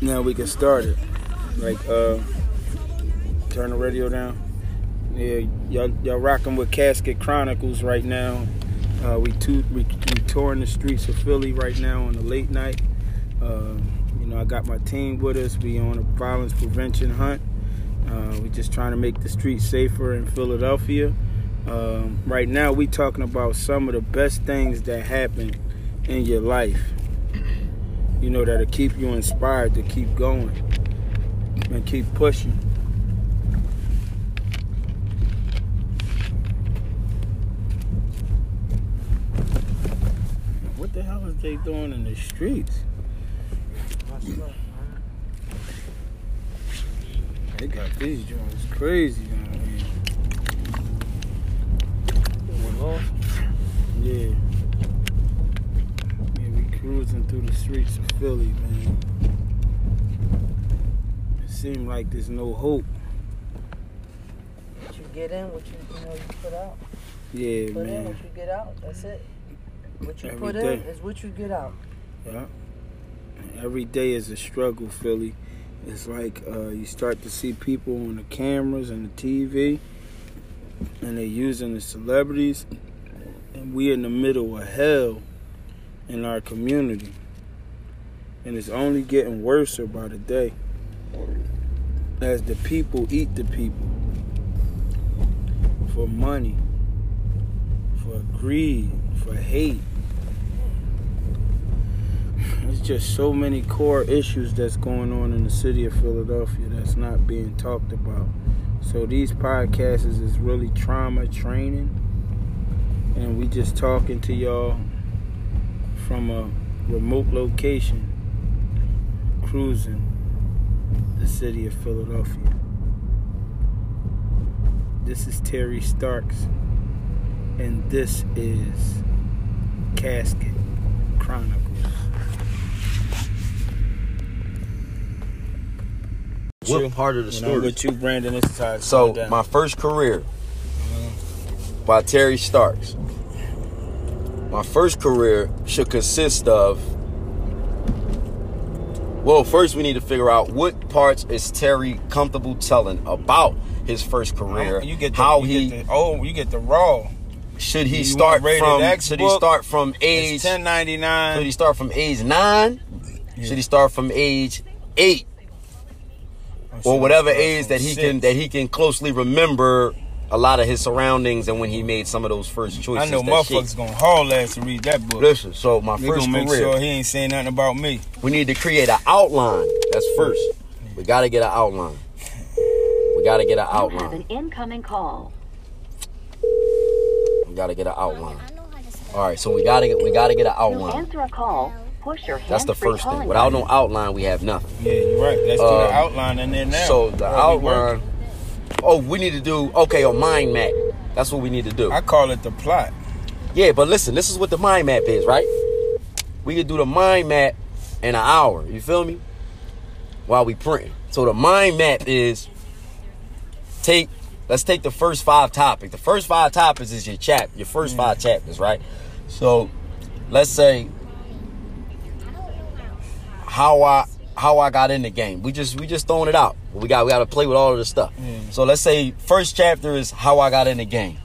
Now we can start it. Like, uh, turn the radio down. Yeah, y'all, y'all rocking with Casket Chronicles right now. Uh, we, to, we we touring the streets of Philly right now on the late night. Uh, you know, I got my team with us. We on a violence prevention hunt. Uh, we just trying to make the streets safer in Philadelphia. Um, right now, we talking about some of the best things that happen in your life. You know, that'll keep you inspired to keep going and keep pushing. What the hell is they doing in the streets? They got these joints crazy down here. Yeah. Cruising through the streets of Philly, man. It seems like there's no hope. What you get in, what you you know you put out. Yeah, Put in man. what you get out. That's it. What you Every put day. in is what you get out. Yeah. Every day is a struggle, Philly. It's like uh, you start to see people on the cameras and the TV, and they're using the celebrities, and we are in the middle of hell in our community, and it's only getting worse by the day. As the people eat the people. For money, for greed, for hate. There's just so many core issues that's going on in the city of Philadelphia that's not being talked about. So these podcasts is really trauma training, and we just talking to y'all from a remote location, cruising the city of Philadelphia. This is Terry Starks, and this is Casket Chronicles. What you. part of the I'm story? with you, Brandon, this is how it's So my first career uh-huh. by Terry Starks. My first career should consist of. Well, first we need to figure out what parts is Terry comfortable telling about his first career. you get the, how you he get the, oh you get the raw. should he you start from? X Should he start from age? Ten ninety Should he start from age nine? Should he start from age eight? or whatever age that he can that he can closely remember a lot of his surroundings and when he made some of those first choices. I know that motherfuckers shaped- gonna haul ass to read that book. Listen, so my They first gonna make career, sure he ain't saying nothing about me. we need to create an outline. That's first. We got to get an outline. We got to get an You have an outline. incoming call. We got to get an outline. All right, so we got to get we got to get an To outline. answer a call, push your That's the first thing. Without no outline, we have nothing. Yeah, you're right. Let's do the Um, outline in there now. So the While we work. outline. Oh, we need to do okay a mind map. That's what we need to do. I call it the plot. Yeah, but listen, this is what the mind map is, right? We could do the mind map in an hour. You feel me? While we print. So the mind map is take. Let's take the first five topics. The first five topics is your chap, your first five mm. chapters, right? So, let's say how I how I got in the game. We just we just throwing it out. We got we got to play with all of this stuff. So let's say first chapter is how I got in the game.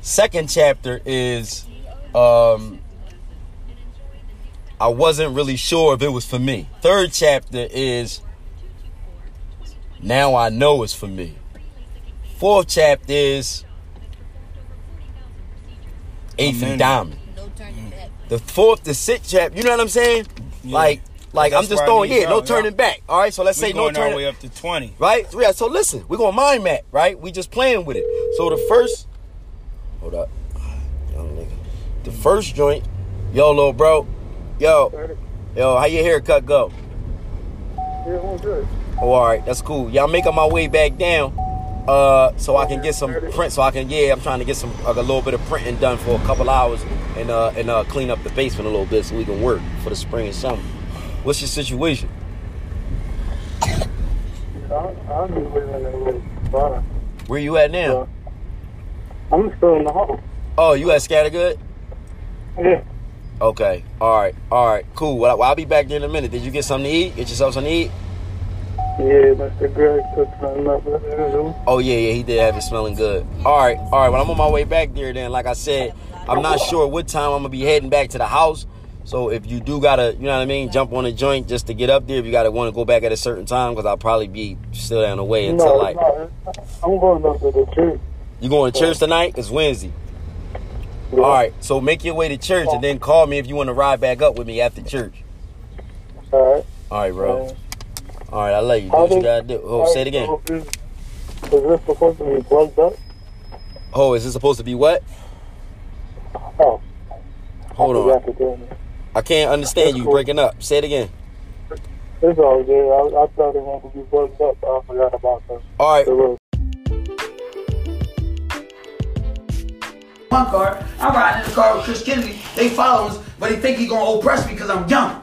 Second chapter is um I wasn't really sure if it was for me. Third chapter is now I know it's for me. Fourth chapter is eighth and diamond. The fourth, the sixth chapter, you know what I'm saying? Yeah. Like, like I'm just throwing, need yeah, no turning y'all. back. All right, so let's We say no going all the turning way up to twenty. right? Yeah, so listen, we're gonna mind map, right? We just playing with it. So the first hold up. Young nigga. The first joint, yo little bro, yo, yo, how your haircut go? Yeah, I'm good. Oh, all right, that's cool. Yeah, I'm making my way back down, uh, so I can get some print. So I can, yeah, I'm trying to get some like a little bit of printing done for a couple hours and uh and uh clean up the basement a little bit so we can work for the spring and summer. What's your situation? I'm just living in. Where you at now? Uh, I'm still in the hall. Oh, you at Scattergood? Yeah. Okay. All right. All right. Cool. Well, I'll be back there in a minute. Did you get something to eat? Get yourself something to eat? Yeah, Mr. Greg took something up. Oh yeah, yeah, he did have it smelling good. All right, all right. Well, I'm on my way back there. Then, like I said, I'm not sure what time I'm gonna be heading back to the house. So if you do gotta, you know what I mean, jump on a joint just to get up there. If you gotta want to go back at a certain time, because I'll probably be still down the way until No, like no, I'm going up to the church. you going to church tonight. It's Wednesday. All right, so make your way to church and then call me if you want to ride back up with me after church. All right. All right, bro. All right, I love you. Do what you gotta do. Oh, say it again. Is, is this supposed to be plugged up? Oh, is this supposed to be what? Oh, Hold on. Forgot to do it. I can't understand you breaking up. Say it again. It's all good. I, I thought it had to be plugged up. but I forgot about that. All right. The little my car. I ride in the car with Chris Kennedy. They follow us, but they think he gonna oppress me because I'm young.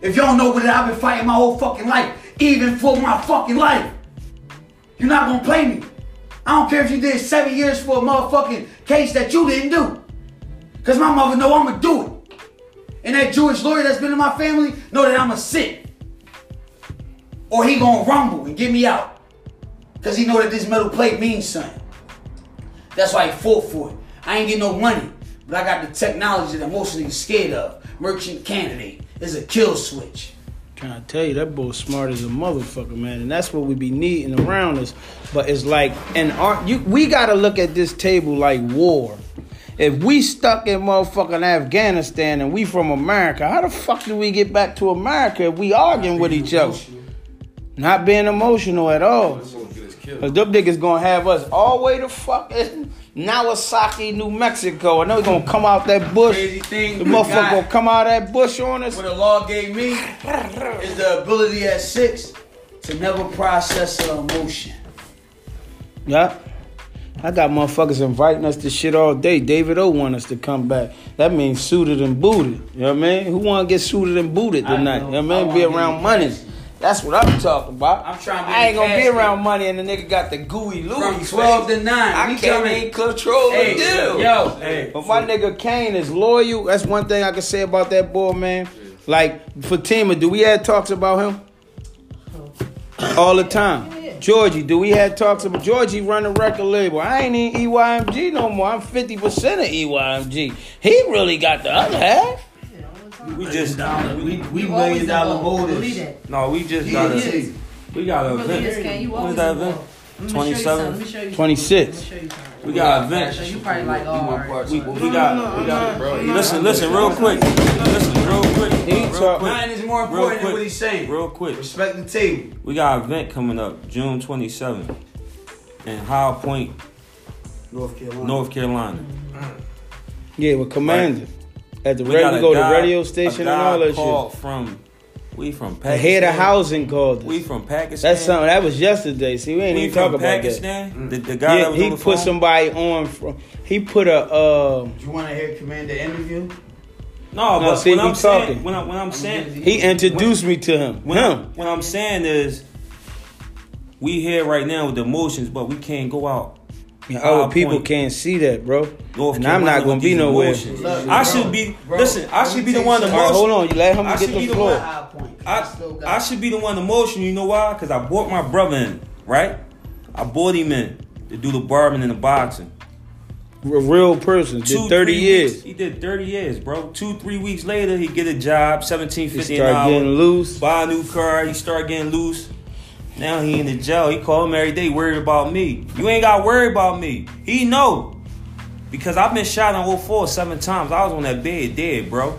If y'all know what I've been fighting my whole fucking life, even for my fucking life. You're not gonna play me. I don't care if you did seven years for a motherfucking case that you didn't do. Cause my mother know I'ma do it. And that Jewish lawyer that's been in my family know that I'ma sit. Or he gonna rumble and get me out. Cause he know that this metal plate means something. That's why he fought for it. I ain't get no money, but I got the technology that most niggas scared of. Merchant candidate is a kill switch. Trying to tell you that boy's smart as a motherfucker, man, and that's what we be needing around us. But it's like, and our, you, we gotta look at this table like war. If we stuck in motherfucking Afghanistan and we from America, how the fuck do we get back to America if we arguing with each other? Not being emotional at all. Cause them niggas gonna have us all the way to fucking Nawasaki, New Mexico. I know they gonna come out that bush. Crazy thing, The motherfucker gonna come out that bush on us. What the law gave me is the ability at six to never process an emotion. Yeah. I got motherfuckers inviting us to shit all day. David O want us to come back. That means suited and booted. You know what I mean? Who want to get suited and booted tonight? know. You know what I oh, I mean? Be around money. cash. That's what I'm talking about. I'm trying to be I ain't the gonna be around man. money and the nigga got the gooey Louis. From 12 to 9. I we can't coming- even control Hey, the deal. yo, hey. But my nigga Kane is loyal. That's one thing I can say about that boy, man. Like Fatima, do we have talks about him? All the time. Georgie, do we have talks about Georgie run a record label? I ain't in EYMG no more. I'm 50% of EYMG. He really got the other half. We just We, we million dollar dollar involved. Believe motives. no, we just Yeah, got a we got a You really event. Ken. When is that involved. event? Let me show you 27? something. Let me show you 26. Something. Let me show you something. We got an event. So you probably like, all right. We, we got we got bro. listen listen real quick. Listen real quick. He talk- quick. Nothing is more important than quick. what he's saying. Real quick. Respect the table. We got an event coming up June 27th in High Point, North Carolina. North Carolina. Yeah, with Commander. At the We radio, got a go to guy- radio a station and all that shit. From we from Pakistan. The Pakistan. head of housing called We from Pakistan. That's something that was yesterday. See, we ain't We even talk from about that. Pakistan. The, the guy Yeah, that was he on the put phone. somebody on from. He put a. Uh, Do You want to hear Commander interview? No, No, but see, when I'm saying talking. when, I, when I'm saying he introduced me to him. When, him. I'm, what I'm saying is, we here right now with the emotions, but we can't go out. And other people Point, can't see that, bro. North and I'm not gonna be nowhere. Look, I should be. bro, listen, I should be the one you the All right, most. hold on. You let him I get should the be the floor. one- I, I should be the one emotional. You know why? Because I brought my brother in, right? I brought him in to do the barbing and the boxing. A real person did Two, 30 years. Weeks, he did 30 years, bro. Two, three weeks later, he get a job, seventeen He fifty an start hour. getting loose. Buy a new car. He start getting loose. Now he in the jail. He call him every day, worried about me. You ain't got worry about me. He know. Because I've been shot on 04 seven times. I was on that bed dead, bro.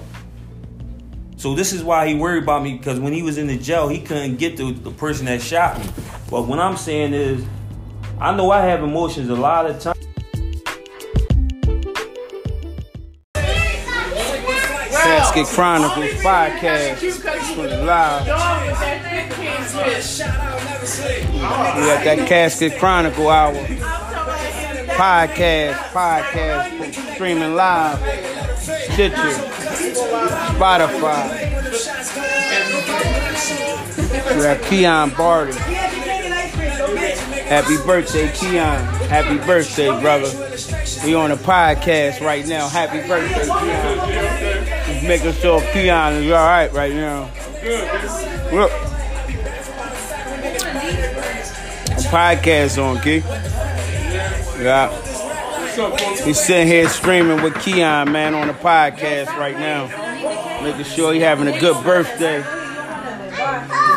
So this is why he worried about me because when he was in the jail, he couldn't get to the person that shot me. But what I'm saying is, I know I have emotions a lot of times. Casket Chronicles podcast. Live. We got that Casket Chronicle hour. Podcast, podcast, streaming live. Stitcher, Spotify. We got Keon Barty. Happy birthday, Keon. Happy birthday, brother. We on a podcast right now. Happy birthday, Keon. Just making sure Keon is all right right now. Look. Podcast on, Key. Yeah. He's sitting here streaming with Keon, man, on the podcast right now. Making sure he having a good birthday.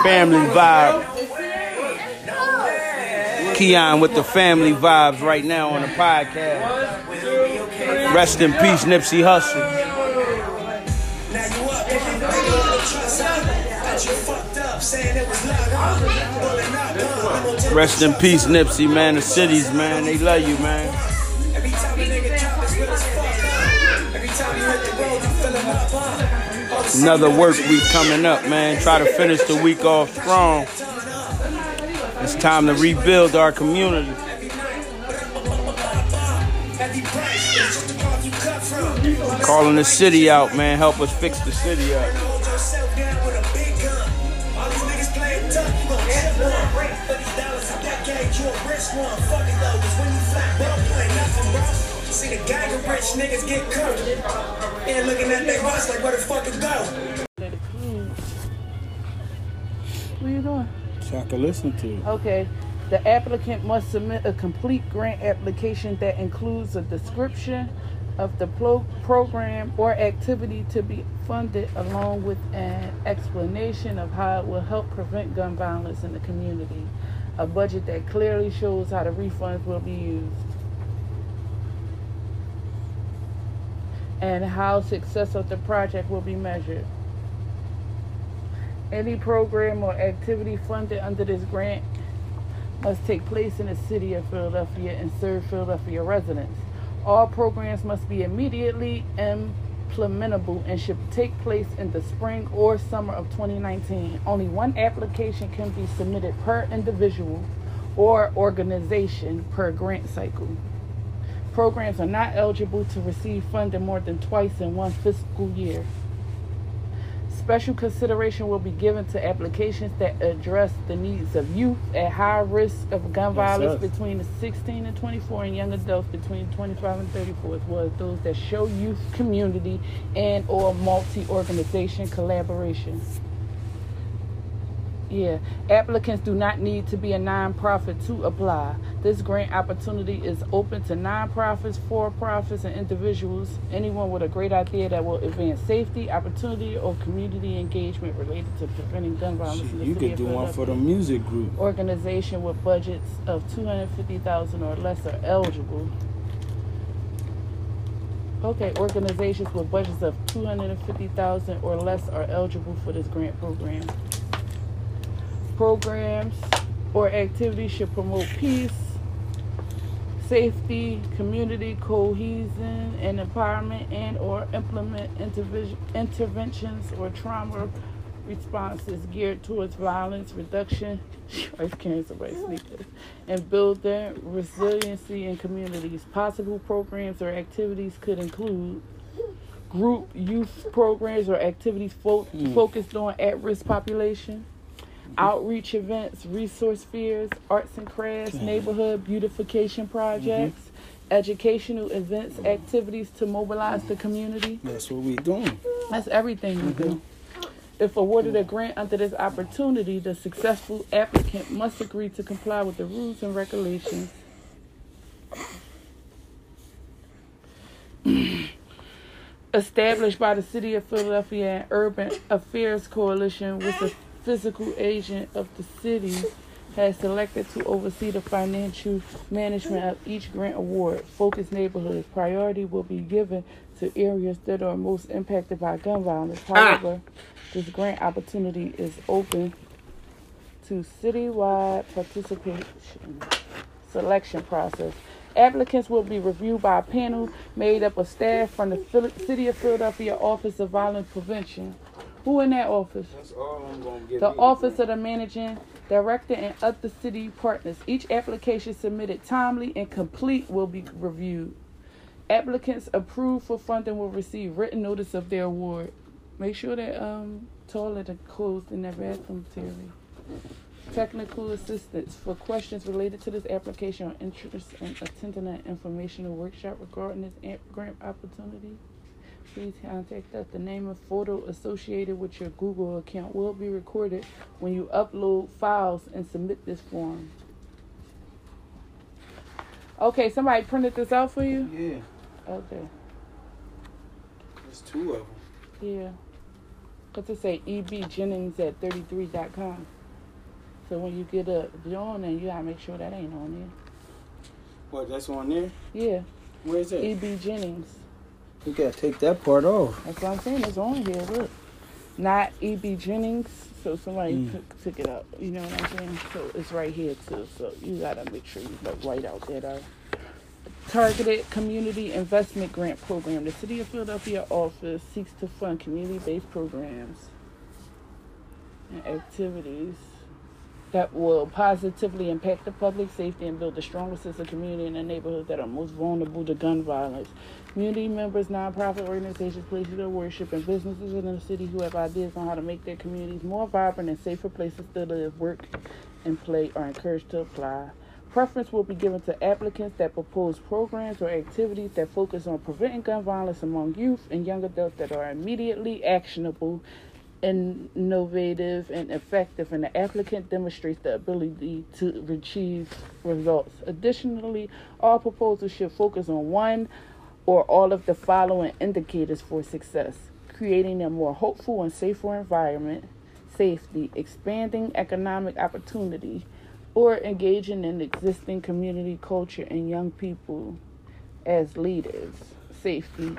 Family vibe. Keon with the family vibes right now on the podcast. Rest in peace, Nipsey Hussle. Rest in peace, Nipsey, man. The cities, man. They love you, man. Another work week coming up, man. Try to finish the week off strong. It's time to rebuild our community. Calling the city out, man. Help us fix the city up. Niggas get. And looking at their boss like, where the fuck go? What are you doing? So I can listen to it. Okay. The applicant must submit a complete grant application that includes a description of the pro- program or activity to be funded, along with an explanation of how it will help prevent gun violence in the community. A budget that clearly shows how the refunds will be used. And how success of the project will be measured. Any program or activity funded under this grant must take place in the city of Philadelphia and serve Philadelphia residents. All programs must be immediately implementable and should take place in the spring or summer of 2019. Only one application can be submitted per individual or organization per grant cycle. Programs are not eligible to receive funding more than twice in one fiscal year. Special consideration will be given to applications that address the needs of youth at high risk of gun violence between the 16 and 24 and young adults between 25 and 34 as well as those that show youth community and or multi-organization collaboration. Yeah, applicants do not need to be a nonprofit to apply. This grant opportunity is open to nonprofits, for-profits, and individuals. Anyone with a great idea that will advance safety, opportunity, or community engagement related to preventing gun violence You could do one for the music group. Organization with budgets of two hundred fifty thousand or less are eligible. Okay, organizations with budgets of two hundred and fifty thousand or less are eligible for this grant program. Programs or activities should promote peace, safety, community cohesion, and empowerment, and or implement interventions or trauma responses geared towards violence reduction. I was carrying somebody's sneakers and building resiliency in communities. Possible programs or activities could include group youth programs or activities fo- hmm. focused on at-risk population outreach events, resource fairs, arts and crafts, mm-hmm. neighborhood beautification projects, mm-hmm. educational events, activities to mobilize the community. That's what we're doing. That's everything we do. Mm-hmm. If awarded a grant under this opportunity, the successful applicant must agree to comply with the rules and regulations. Established by the City of Philadelphia and Urban Affairs Coalition, which the physical agent of the city has selected to oversee the financial management of each grant award. Focus neighborhoods. Priority will be given to areas that are most impacted by gun violence. Ah. However, this grant opportunity is open to citywide participation selection process. Applicants will be reviewed by a panel made up of staff from the City of Philadelphia Office of Violence Prevention. Who in that office? That's all I'm gonna The. Office of the Managing Director and other city partners. Each application submitted timely and complete will be reviewed. Applicants approved for funding will receive written notice of their award. Make sure that um toilet is closed in that bathroom, Terry. Technical assistance for questions related to this application or interest in attending an informational workshop regarding this grant opportunity. Please contact us. The name and photo associated with your Google account will be recorded when you upload files and submit this form. Okay, somebody printed this out for you? Yeah, Okay. there's two of them. Yeah. Because it say ebjennings at 33.com. So when you get a join there, you gotta make sure that ain't on there. What? That's on there. Yeah. Where's that? EB Jennings. You gotta take that part off. That's what I'm saying. It's on here. Look. Not EB Jennings. So somebody Mm. took, took it out. You know what I'm saying? So it's right here too. So you gotta make sure you like right out there. uh, targeted community investment grant program. The City of Philadelphia office seeks to fund community-based programs and activities that will positively impact the public safety and build a stronger sense of community in the neighborhoods that are most vulnerable to gun violence. Community members, nonprofit organizations, places of worship, and businesses in the city who have ideas on how to make their communities more vibrant and safer places to live, work, and play are encouraged to apply. Preference will be given to applicants that propose programs or activities that focus on preventing gun violence among youth and young adults that are immediately actionable innovative and effective, and the applicant demonstrates the ability to achieve results. Additionally, all proposals should focus on one or all of the following indicators for success creating a more hopeful and safer environment, safety, expanding economic opportunity, or engaging in existing community culture and young people as leaders, safety,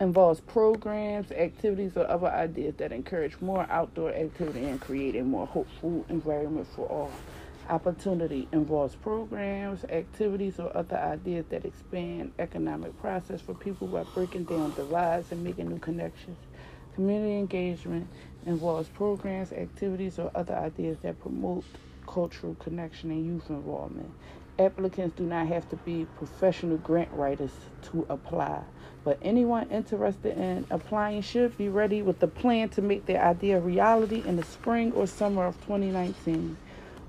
involves programs, activities, or other ideas that encourage more outdoor activity and create a more hopeful environment for all. Opportunity involves programs, activities, or other ideas that expand economic process for people by breaking down divides and making new connections. Community engagement involves programs, activities, or other ideas that promote cultural connection and youth involvement. Applicants do not have to be professional grant writers to apply, but anyone interested in applying should be ready with a plan to make their idea a reality in the spring or summer of 2019.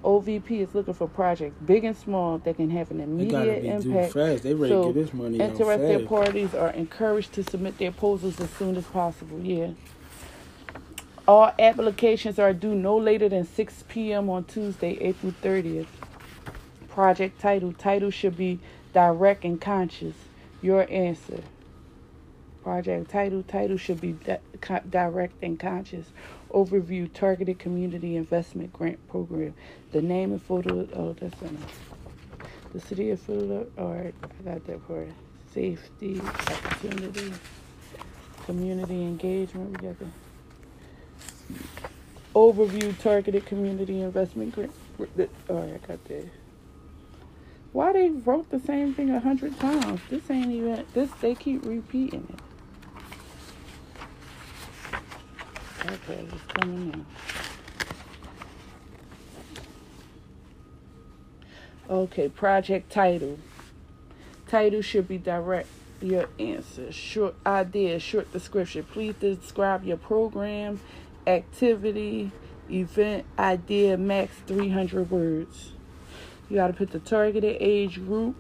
OVP is looking for projects big and small that can have an immediate impact. fast. They ready so to get this money out interested parties are encouraged to submit their proposals as soon as possible. Yeah. All applications are due no later than 6 p.m. on Tuesday, April 30th. Project title. Title should be direct and conscious. Your answer. Project title. Title should be di- direct and conscious. Overview. Targeted Community Investment Grant Program. The name and photo. Oh, that's it. The city of Philadelphia. All right, I got that part. Safety, opportunity, community engagement. We got the overview targeted community investment grant. All right, oh, I got that. Why they wrote the same thing a hundred times? This ain't even. This they keep repeating it. Okay, coming in. Okay, project title. Title should be direct. Your answer. Short idea, short description. Please describe your program, activity, event, idea, max 300 words. You got to put the targeted age group,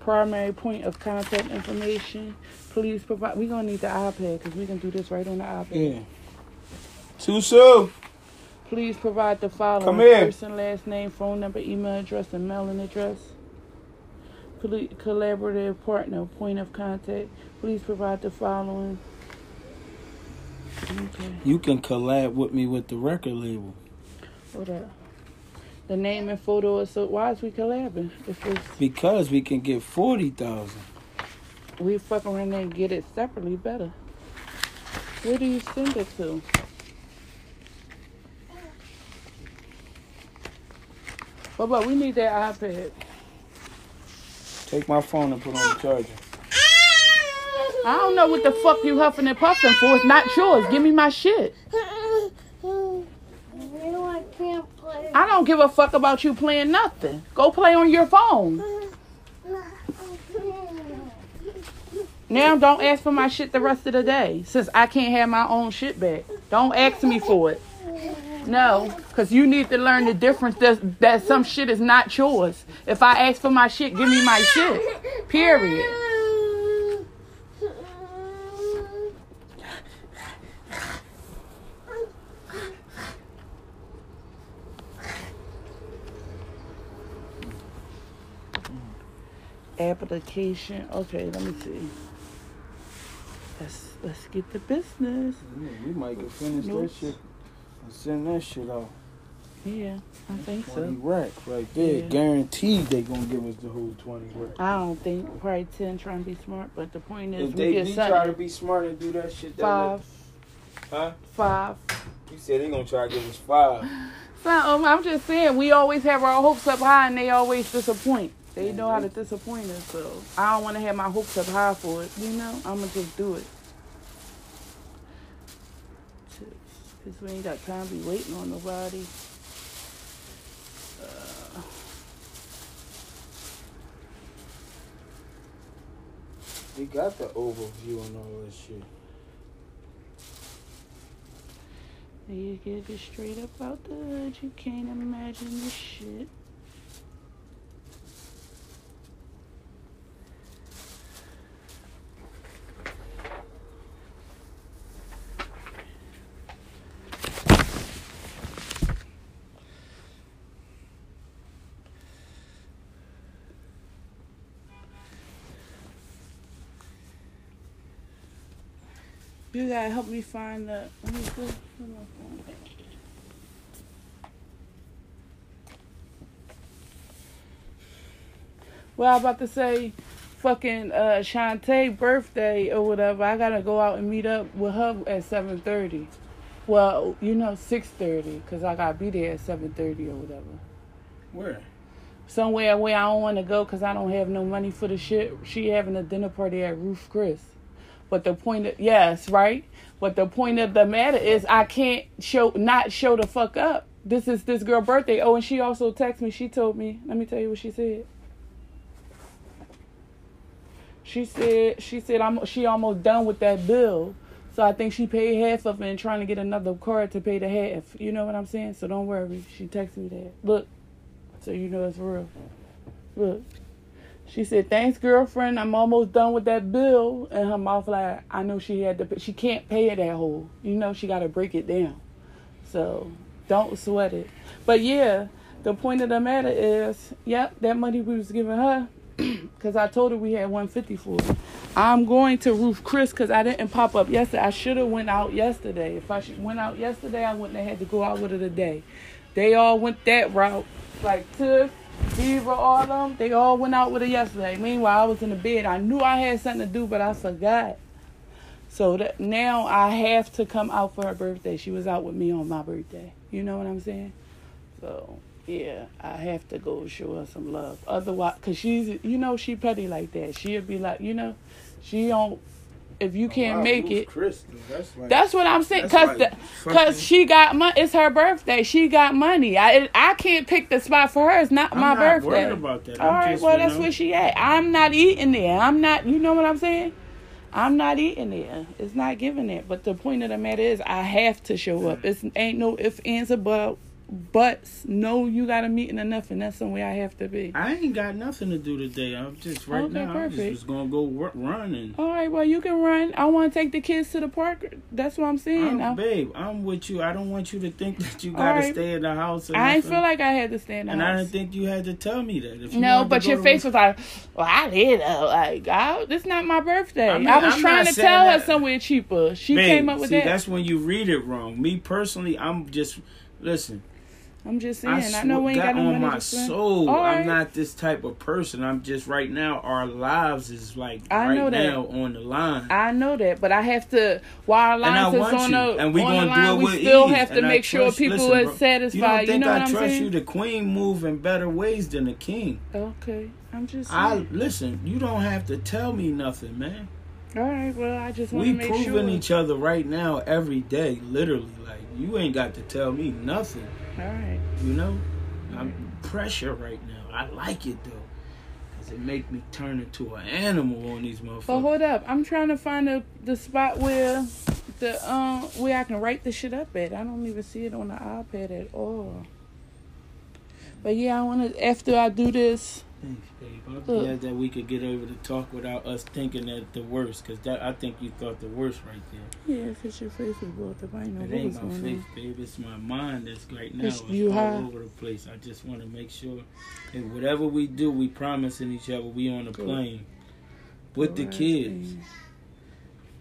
primary point of contact information. Please provide. We're going to need the iPad because we can do this right on the iPad. Yeah. Susu. Please provide the following Come here. person, last name, phone number, email address, and mailing address. Poli- collaborative partner, point of contact. Please provide the following. Okay, You can collab with me with the record label. what up? The name and photo. is So why is we collabing? If it's, Because we can get forty thousand. we fuck around there and get it separately, better. Where do you send it to? But but we need that iPad. Take my phone and put on the charger. I don't know what the fuck you huffing and puffing for. It's not yours. Give me my shit. I can't play. I don't give a fuck about you playing nothing. Go play on your phone. Now don't ask for my shit the rest of the day since I can't have my own shit back. Don't ask me for it. No, because you need to learn the difference that, that some shit is not yours. If I ask for my shit, give me my shit. Period. Application. Okay, let me see. Let's let's get the business. Yeah, we might get finished that shit send that shit off. Yeah, I think 20 so. racks right there. Yeah. Guaranteed they gonna give us the whole 20 racks. I don't think probably ten trying to be smart, but the point is If we they get try to be smart and do that shit, that Five, Huh? five. You said they gonna try to give us five. So, um, I'm just saying we always have our hopes up high and they always disappoint. They know how to disappoint us, so I don't want to have my hopes up high for it. You know, I'm gonna just do it. Cause we ain't got time to be waiting on nobody. Uh, We got the overview and all that shit. you get it straight up out the hood. You can't imagine the shit. You gotta help me find the. Let me. Where's my phone at? Well, I'm about to say, fucking uh, Shantae birthday or whatever. I gotta go out and meet up with her at seven thirty. Well, you know six thirty, cause I gotta be there at seven thirty or whatever. Where? Somewhere where I don't want to go, cause I don't have no money for the shit. She having a dinner party at Ruth's Chris. But the point of yes, right. But the point of the matter is, I can't show not show the fuck up. This is this girl birthday. Oh, and she also texted me. She told me. Let me tell you what she said. She said she said I'm she almost done with that bill. So I think she paid half of it and trying to get another card to pay the half. You know what I'm saying? So don't worry. She texted me that. Look. So you know it's real. Look. She said, "Thanks, girlfriend. I'm almost done with that bill." And her mouth like, I know she had to. She can't pay it that whole. You know, she got to break it down. So don't sweat it. But yeah, the point of the matter is, yep, that money we was giving her, because I told her we had 150 for it. I'm going to Ruth's Chris because I didn't pop up yesterday. I should have went out yesterday. If I went out yesterday, I wouldn't have had to go out with her today. They all went that route. Like Tiff, Diva, all them, they all went out with her yesterday. Meanwhile, I was in the bed. I knew I had something to do, but I forgot. So that now I have to come out for her birthday. She was out with me on my birthday. You know what I'm saying? So yeah, I have to go show her some love. Otherwise, cause she's you know she petty like that. She'll be like you know, she don't. If you can't Wow, make it, that's like that's what I'm saying. Cause, like the, cause she got money. It's her birthday. She got money. I I can't pick the spot for her. It's not I'm my not birthday. worried about that. All I'm right, just, well that's know- where she at. I'm not eating there. I'm not. You know what I'm saying? I'm not eating there. It's not giving it. But the point of the matter is, I have to show up. It's ain't no if ands about buts. No, you got a meeting or nothing. That's somewhere I have to be. I ain't got nothing to do today. I'm just right Okay, now. I'm just perfect. was gonna go ru- run and. All right, well you can run. I want to take the kids to the park. That's what I'm saying. I'm, babe, I'm with you. I don't want you to think that you gotta right. stay in the house. Or I feel like I had to stay in the and I didn't think you had to tell me that. If you No, but your face work- was like, "Well, I did. Uh, like, I, this not my birthday." I I, was I'm trying to tell her somewhere cheaper. She Babe, came up with see, that. that's when you read it wrong. Me personally, I'm just listen. I'm just I, saying. I, know we ain't got got no on money my soul. All I'm not this type of person. I'm just right now. Our lives is like I right know that. now on the line. I know that, but I have to. While our I lines is on you, the and we on the line, we still ease. have to And I make sure trust- people listen, are bro, satisfied. You You, know I what I'm trust saying? you? The queen move in better ways than the king. Okay, I'm just. I listen. You don't have to tell me nothing, man. All right. Well, I just want We to make proving sure. each other right now every day, literally. Like you ain't got to tell me nothing. All right. You know, I'm pressure right now. I like it though, cause it make me turn into an animal on these motherfuckers. But hold up, I'm trying to find the the spot where the um where I can write the shit up at. I don't even see it on the iPad at all. But yeah, I want to after I do this. Thanks, babe. I'm glad that we could get over to talk without us thinking that the worst, because that I think you thought the worst right there. Yeah, cause your face was blown up. I didn't know It what was ain't my going face, on. babe. It's my mind that's right now. It's It's you all high? over the place. I just want to make sure that whatever we do, we promising each other we on a Good. plane with the kids. then.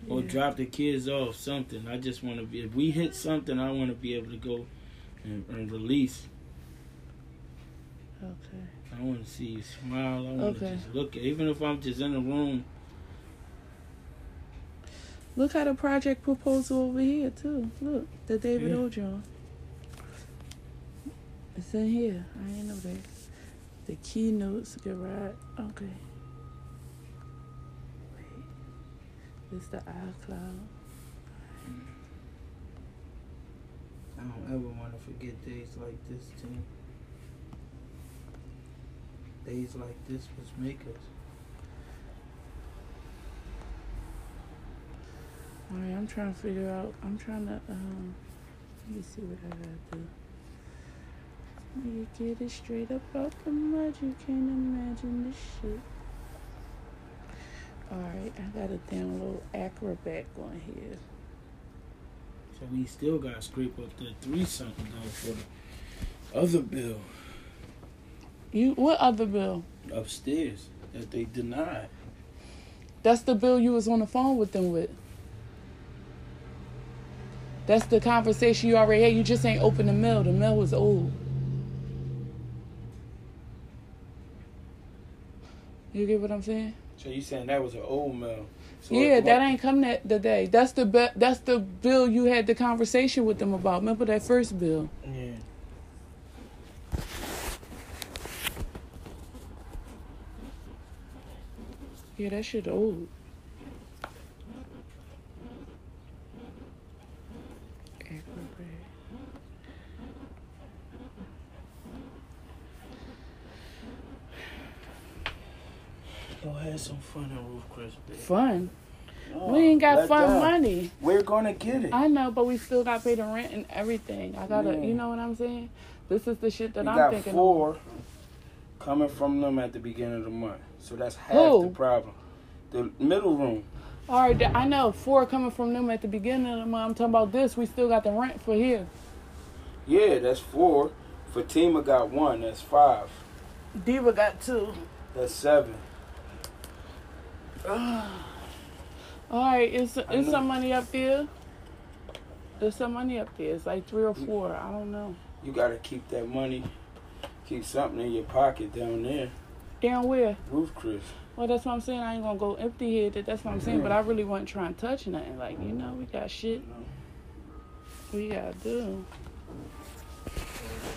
or drop the kids off something. I just want to be. If we hit something, I want to be able to go and, and release. Okay. I want to see you smile. I want to Okay. just look at, even if I'm just in the room. Look at the project proposal over here too. Look, the David Yeah. O. John. It's in here. I didn't know that. The keynotes garage. Okay. Wait. It's the iCloud. I don't ever want to forget days like this, Tim. Days like this was make us. Alright, I'm trying to figure out. I'm trying to. Um, let me see what I gotta do. You get it straight up out the mud. You can't imagine this shit. Alright, I gotta download Acrobat on here. So we still got to scrape up the three something though for the other bill You what other bill? upstairs that they denied. That's the bill you was on the phone with them with. That's the conversation you already had. You just ain't open the mail. The mail was old. You get what I'm saying? So you saying that was an old mail? So yeah, what- that ain't come that today. That's the be- that's the bill you had the conversation with them about. Remember that first bill? Yeah. Yeah, that shit old. Go have some fun in Ruth's Chris. Fun. No, we ain't got fun down. money. We're gonna get it. I know, but we still got to pay the rent and everything. I gotta, Yeah. you know what I'm saying? This is the shit that we I'm got thinking. of. Four coming from them at the beginning of the month, so that's half Who? the problem. The middle room. All right, I know four coming from them at the beginning of the month. I'm talking about this. We still got the rent for here. Yeah, that's four. Fatima got one. That's five. Diva got two. That's seven. All right, is I it's know. some money up there. There's some money up there. It's like three or four. I don't know. You gotta keep that money. Keep something in your pocket down there. Down where? Ruth's Chris. Well, that's what I'm saying. I ain't gonna go empty headed. That's what I'm saying. But I mm-hmm. really wasn't trying to touch nothing. Like you know, we got shit we gotta do.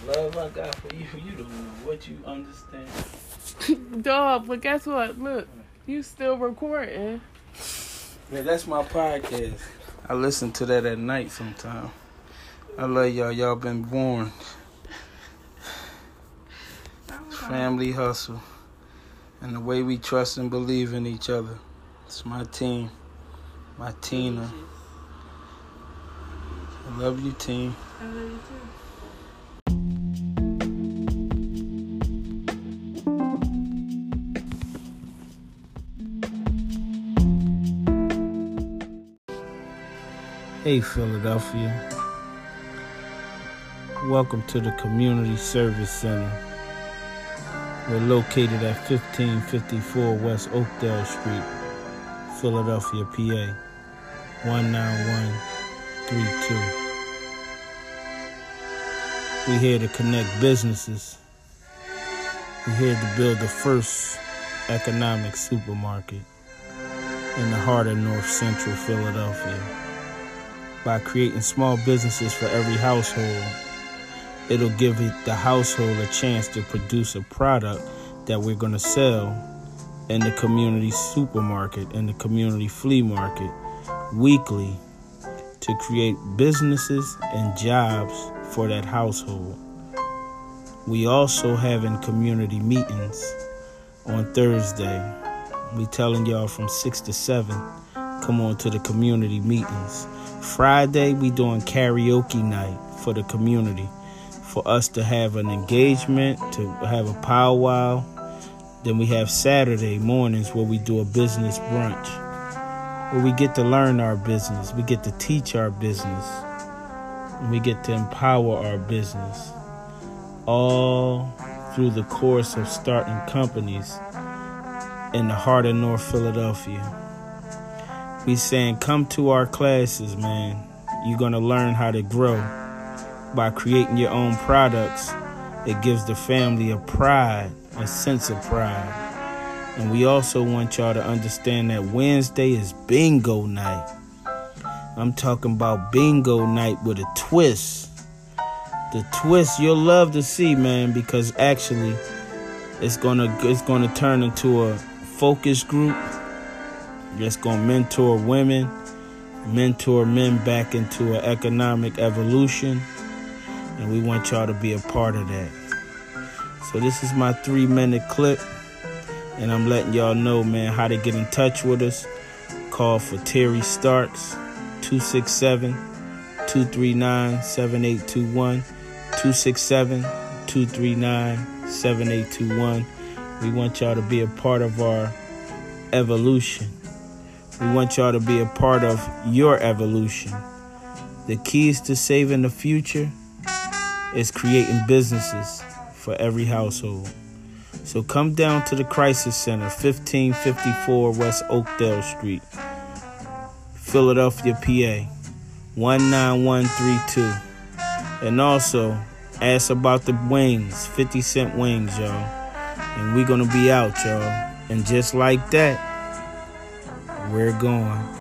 The love I got for you, you don't know what you understand. Dog, but guess what? Look, you still recording. Yeah, that's my podcast. I listen to that at night sometimes. I love y'all. Y'all been born. Family hustle. And the way we trust and believe in each other. It's my team. My Tina. I love you, team. I love you too. Hey, Philadelphia. Welcome to the Community Service Center. We're located at 1554 West Oakdale Street, Philadelphia, PA 19132. We're here to connect businesses. We're here to build the first economic supermarket in the heart of North Central Philadelphia by creating small businesses for every household. It'll give it, the household a chance to produce a product that we're going to sell in the community supermarket, in the community flea market weekly to create businesses and jobs for that household. We also having community meetings on Thursday. We telling y'all from 6 to 7 come on to the community meetings. Friday we doing karaoke night for the community for us to have an engagement, to have a powwow. Then we have Saturday mornings where we do a business brunch, where we get to learn our business, we get to teach our business, and we get to empower our business. All through the course of starting companies in the heart of North Philadelphia. We saying, come to our classes, man. You're gonna learn how to grow by creating your own products. It gives the family a pride, a sense of pride. And we also want y'all to understand that Wednesday is bingo night. I'm talking about bingo night with a twist. The twist you'll love to see, man, because actually it's gonna it's gonna turn into a focus group that's gonna mentor women, mentor men back into an economic evolution, and we want y'all to be a part of that. So this is my three minute clip, and I'm letting y'all know, man, how to get in touch with us. Call for Terry Starks, 267 239 7821. 267 239 7821. We want y'all to be a part of our evolution. We want y'all to be a part of your evolution. The keys to saving the future is creating businesses for every household. So come down to the Crisis Center, 1554 West Oakdale Street, Philadelphia, PA, 19132. And also, ask about the wings, 50 cent wings, y'all. And we're going to be out, y'all. And just like that, we're going.